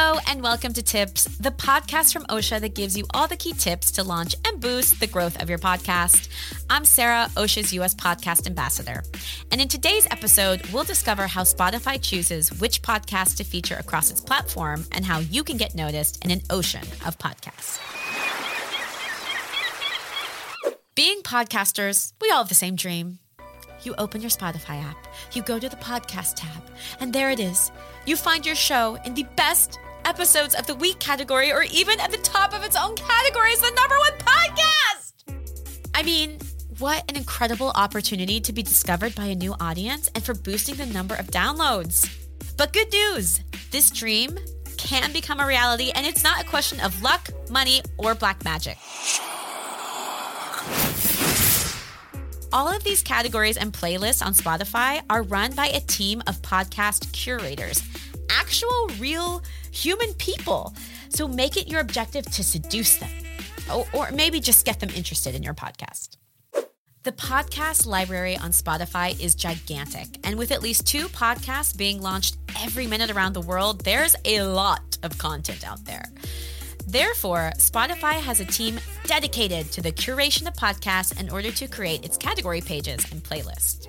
Hello, and welcome to Tips, the podcast from Ausha that gives you all the key tips to launch and boost the growth of your podcast. I'm Sarah, Ausha's US podcast ambassador. And in today's episode, we'll discover how Spotify chooses which podcast to feature across its platform and how you can get noticed in an ocean of podcasts. Being podcasters, we all have the same dream. You open your Spotify app, you go to the podcast tab, and there it is. You find your show in the best episodes of the week category, or even at the top of its own category as the number one podcast. I mean, what an incredible opportunity to be discovered by a new audience and for boosting the number of downloads. But good news this dream can become a reality, and it's not a question of luck, money, or black magic. All of these categories and playlists on Spotify are run by a team of podcast curators, actual, real human people. So make it your objective to seduce them, or, or maybe just get them interested in your podcast. The podcast library on Spotify is gigantic, and with at least two podcasts being launched every minute around the world, there's a lot of content out there. Therefore, Spotify has a team dedicated to the curation of podcasts in order to create its category pages and playlists.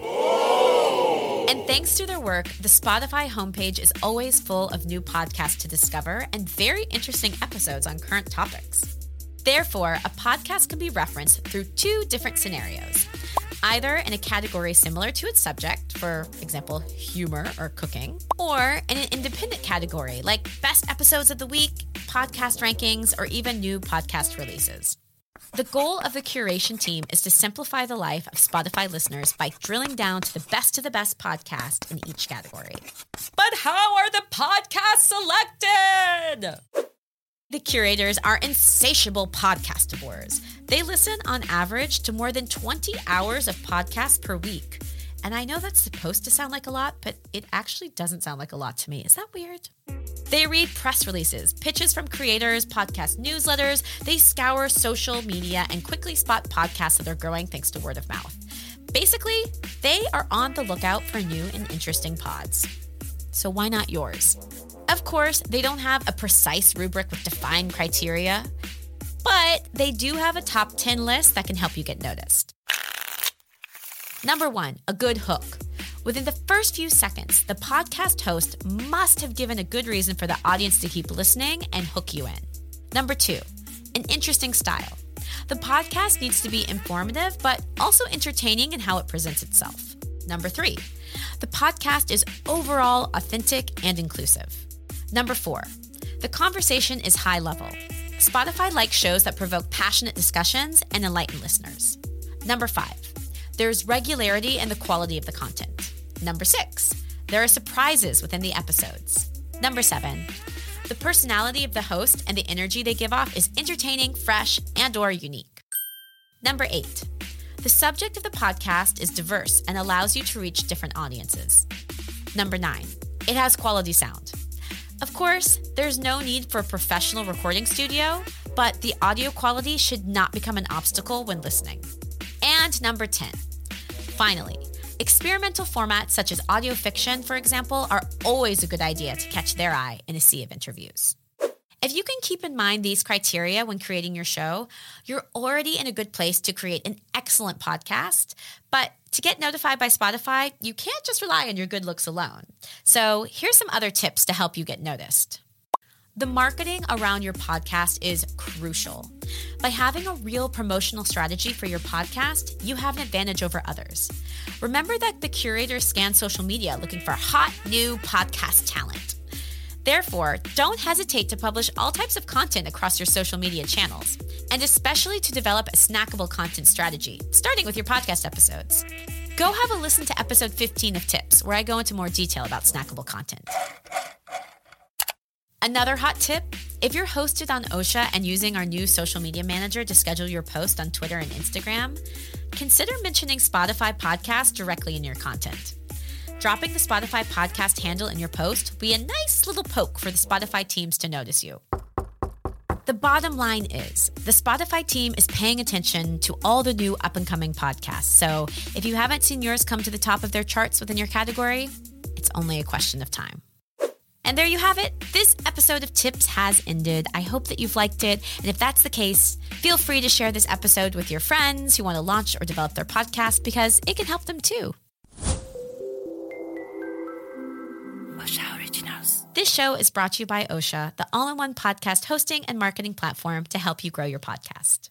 And thanks to their work, the Spotify homepage is always full of new podcasts to discover and very interesting episodes on current topics. Therefore, a podcast can be referenced through two different scenarios either in a category similar to its subject, for example, humor or cooking, or in an independent category like best episodes of the week, podcast rankings, or even new podcast releases. The goal of the curation team is to simplify the life of Spotify listeners by drilling down to the best of the best podcast in each category. But how are the podcasts selected? The curators are insatiable podcastivores. They listen on average to more than 20 hours of podcasts per week. And I know that's supposed to sound like a lot, but it actually doesn't sound like a lot to me. Is that weird? They read press releases, pitches from creators, podcast newsletters. They scour social media and quickly spot podcasts that are growing thanks to word of mouth. Basically, they are on the lookout for new and interesting pods. So why not yours? Of course, they don't have a precise rubric with defined criteria, but they do have a top 10 list that can help you get noticed. Number one, a good hook. Within the first few seconds, the podcast host must have given a good reason for the audience to keep listening and hook you in. Number two, an interesting style. The podcast needs to be informative, but also entertaining in how it presents itself. Number three, the podcast is overall authentic and inclusive. Number four, the conversation is high level. Spotify likes shows that provoke passionate discussions and enlighten listeners. Number five, there's regularity in the quality of the content. Number six, there are surprises within the episodes. Number seven, the personality of the host and the energy they give off is entertaining, fresh, and or unique. Number eight, the subject of the podcast is diverse and allows you to reach different audiences. Number nine, it has quality sound. Of course, there's no need for a professional recording studio, but the audio quality should not become an obstacle when listening. And number 10, finally, experimental formats such as audio fiction, for example, are always a good idea to catch their eye in a sea of interviews. If you can keep in mind these criteria when creating your show, you're already in a good place to create an excellent podcast. But to get notified by Spotify, you can't just rely on your good looks alone. So here's some other tips to help you get noticed. The marketing around your podcast is crucial. By having a real promotional strategy for your podcast, you have an advantage over others. Remember that the curators scan social media looking for hot new podcast talent. Therefore, don't hesitate to publish all types of content across your social media channels, and especially to develop a snackable content strategy, starting with your podcast episodes. Go have a listen to episode 15 of Tips, where I go into more detail about snackable content. Another hot tip if you're hosted on Ausha and using our new social media manager to schedule your post on Twitter and Instagram, consider mentioning Spotify podcast directly in your content. Dropping the Spotify podcast handle in your post will be a nice little poke for the Spotify teams to notice you. The bottom line is the Spotify team is paying attention to all the new up and coming podcasts. So if you haven't seen yours come to the top of their charts within your category, it's only a question of time. And there you have it. This episode of Tips has ended. I hope that you've liked it. And if that's the case, feel free to share this episode with your friends who want to launch or develop their podcast because it can help them too. Ausha Originals. This show is brought to you by Ausha, the all in one podcast hosting and marketing platform to help you grow your podcast.